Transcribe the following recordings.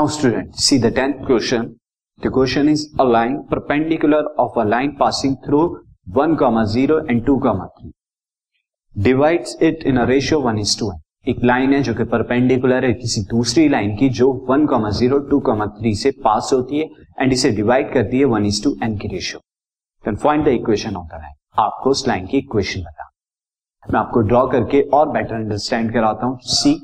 Now student, see the tenth question. The question is a line perpendicular of a line passing through 1 comma 0 and 2 comma 3 divides it in a ratio 1 is to 1. एक line है जो कि perpendicular है किसी दूसरी line की जो 1 comma zero two comma three से पास होती है एंड इसे डिवाइड करती है वन इज़ टू एन की ratio then find the equation of the line आपको उस लाइन की इक्वेशन बता मैं आपको ड्रॉ करके और बेटर अंडरस्टैंड कराता हूँ। सी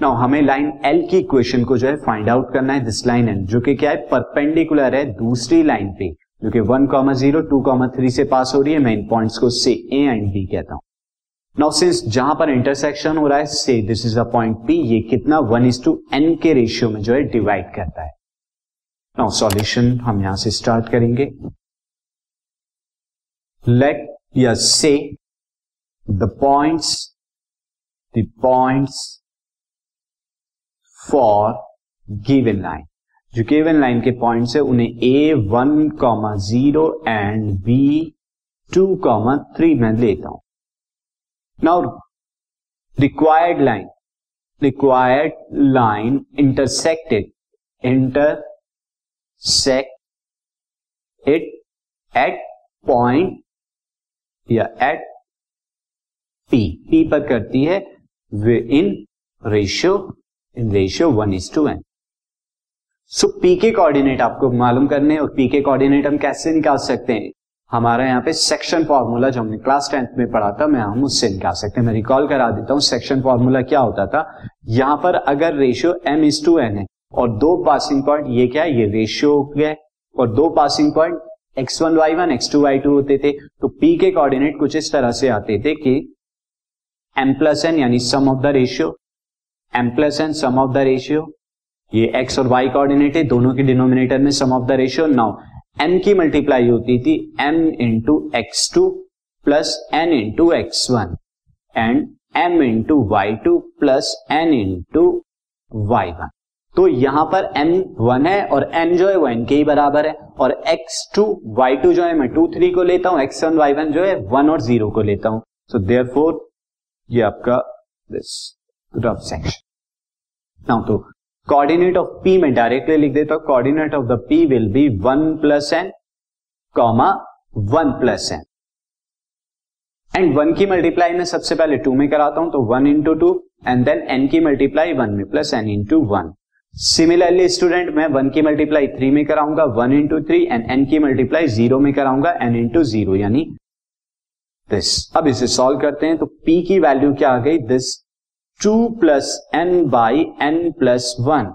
नाउ हमें लाइन एल की इक्वेशन को जो है फाइंड आउट करना है दिस लाइन एल जो कि क्या है परपेंडिकुलर है दूसरी लाइन पे, जो कि one comma zero two comma three से पास हो रही है। मैं इन पॉइंट्स को से ए एंड बी कहता हूँ। नाउ सिंस जहाँ पर इंटरसेक्शन हो रहा है say this is a point P ये कितना वन इज़ टू एन के रेशियो में जो है डिवाइड करता है। नाउ सॉल्यूशन हम यहाँ से स्टार्ट करेंगे। लेट या say the points the points for given line जो गिवन लाइन के पॉइंट्स है, उन्हें A one comma zero and B two comma three में लेता हूँ। Now required line required line intersected inter intersect it at point या at P P पर करती है वे in ratio in ratio one is to n so P के coordinate आपको मालूम करने और पी के कोऑर्डिनेट हम कैसे निकाल सकते हैं? हमारा यहाँ पे सेक्शन फॉर्मूला जो हमने क्लास टेंथ में पढ़ा था, मैं हम उससे निकाल सकते हैं। मैं रिकॉल करा देता हूँ सेक्शन फॉर्मूला क्या होता था? यहाँ पर अगर ratio m is to n है, और दो पासिंग पॉइंट ये क्या है? ये रेशियो हो और दो passing point x one y one x two y two होते थे। तो पी के कोऑर्डिनेट कुछ इस तरह से आते थे कि एम प्लस एन यानी sum of the ratio m plus n sum of the ratio ये एक्स और वाई कोऑर्डिनेट है दोनों के डिनोमिनेटर में sum of the ratio now m की मल्टीप्लाई होती थी m into x two plus n into x one and m into y two plus n into y one तो यहाँ पर एम वन है और एन जो है वो एन के ही बराबर है और एक्स टू वाई टू जो है मैं टू थ्री को लेता हूँ एक्स वन वाई वन जो है वन और ज़ीरो को लेता हूँ. सो देयर फोर ये आपका दिस रफ सेक्शन नाउ तो कोऑर्डिनेट ऑफ़ पी में डायरेक्टली लिख देता हूँ coordinate of the P will be one plus n comma one plus n and one की मल्टीप्लाई में सबसे पहले टू में कराता हूँ तो one into two and then n की मल्टीप्लाई वन में plus n into one similarly student मैं वन की मल्टीप्लाई थ्री में कराऊँगा one into three and n की मल्टीप्लाई ज़ीरो में कराऊँगा एन इंटू ज़ीरो यानी दिस अब इसे सॉल्व करते हैं तो पी की वैल्यू क्या आ गई? This two plus n by n plus one.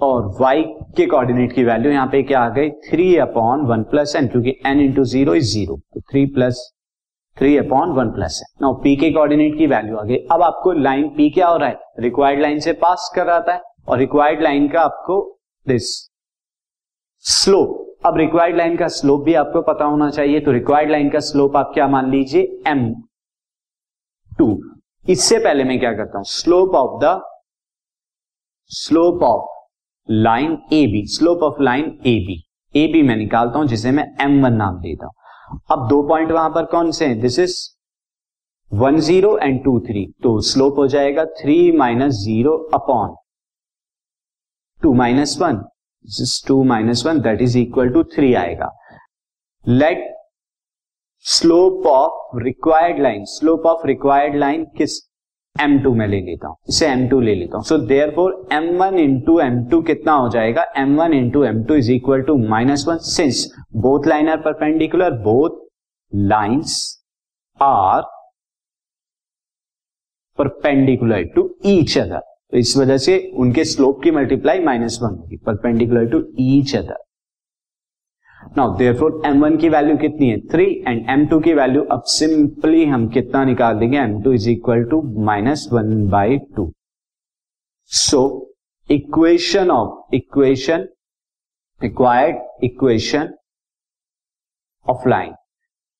और y के कोऑर्डिनेट की वैल्यू यहाँ पे क्या आ गई? Three upon one plus n क्योंकि n into zero is zero three plus three upon one plus n now p के कोऑर्डिनेट की वैल्यू आ गई। अब आपको लाइन p क्या हो रहा है? रिक्वायर्ड लाइन से पास कर रहा है। और रिक्वायर्ड लाइन का आपको दिस स्लोप अब रिक्वायर्ड लाइन का स्लोप भी आपको पता होना चाहिए। तो रिक्वायर्ड लाइन का स्लोप आप क्या मान लीजिए? एम टू इससे पहले मैं क्या करता हूँ? Slope of the slope of line A B slope of line A B A B मैं निकालता हूँ, जिसे मैं एम वन नाम देता हूँ। अब दो पॉइंट वहाँ पर कौन से हैं? This is one zero and two three तो स्लोप हो जाएगा three minus zero upon two minus one two minus one that is equal to three आएगा। Let slope of required line slope of required line किस m two में ले लेता हूँ? इसे M2 ले लेता हूँ। So therefore m one into m two कितना हो जाएगा? M one into m two is equal to minus one since both line are perpendicular both lines are perpendicular to each other तो इस वजह से उनके स्लोप की मल्टीप्लाई माइनस वन होगी। Perpendicular to each other now therefore m1 की value कितनी है? थ्री एंड m2 की वैल्यू अब सिंपली हम कितना निकाल देंगे? M2 is equal to minus one by two so equation of equation required equation of line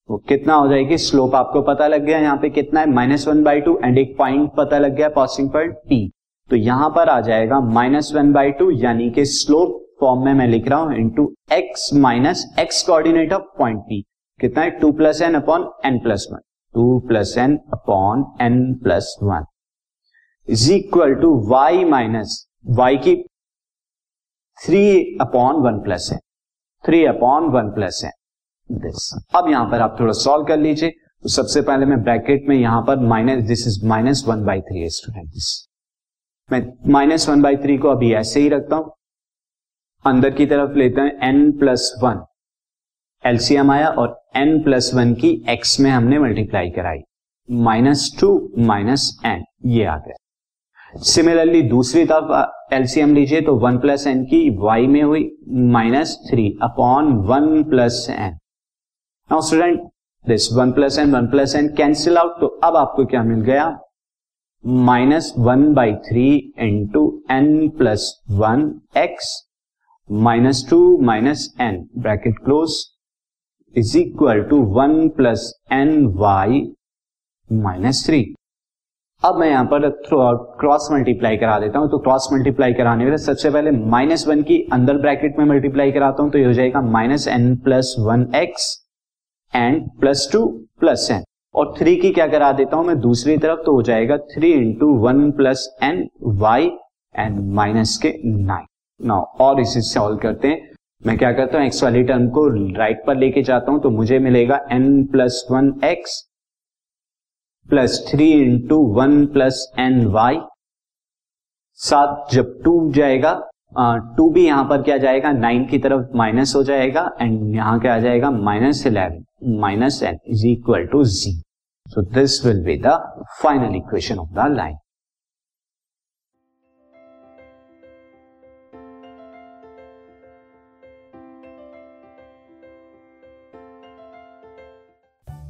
वो कितना हो जाएगी? स्लोप आपको पता लग गया, यहाँ पे कितना है? Minus one by two and एक पॉइंट पता लग गया पॉसिंग पॉइंट पी तो यहाँ पर आ जाएगा माइनस वन बाई टू यानी कि स्लोप फॉर्म में मैं लिख रहा हूँ into x minus x coordinate of point P कितना है? Two plus n upon n plus one two plus n upon n plus one is equal to y minus y की three upon one plus n three upon one plus n this अब यहाँ पर आप थोड़ा solve कर लीजिए। तो सबसे पहले मैं ब्रैकेट में यहाँ पर minus this is minus one by three student मैं माइनस वन बाई थ्री को अभी ऐसे ही रखता हूँ। अंदर की तरफ़ लेते हैं एन प्लस वन एलसीएम आया और एन प्लस वन की एक्स में हमने मल्टीप्लाई कराई। माइनस टू माइनस एन ये आ गया। सिमिलरली दूसरी तरफ़ एलसीएम लीजिए तो वन प्लस एन की वाई में हुई minus three upon one plus n now student this one plus n one plus n cancel out तो अब आपको क्या मिल गया? Minus one by three into n plus one x minus two minus n bracket close is equal to one plus n y minus three अब मैं यहाँ पर क्रॉस मल्टीप्लाई करा देता हूँ तो क्रॉस मल्टीप्लाई कराने में सबसे पहले माइनस वन की अंदर ब्रैकेट में मल्टीप्लाई कराता हूँ तो ये हो जाएगा minus n plus one x and plus two plus n और थ्री की क्या करा देता हूँ मैं दूसरी तरफ़ तो हो जाएगा three into one plus n y and minus के नाइन नाउ और इसे सॉल्व करते हैं। मैं क्या करता हूँ? एक्स वाली टर्म को राइट पर लेके जाता हूँ तो मुझे मिलेगा n plus one x plus three into one plus n y सात जब टू जाएगा टू भी यहाँ पर क्या जाएगा? नाइन की तरफ़ माइनस हो जाएगा एंड यहाँ क्या आ जाएगा? Minus eleven minus n is equal to ji so this will be the final equation of the line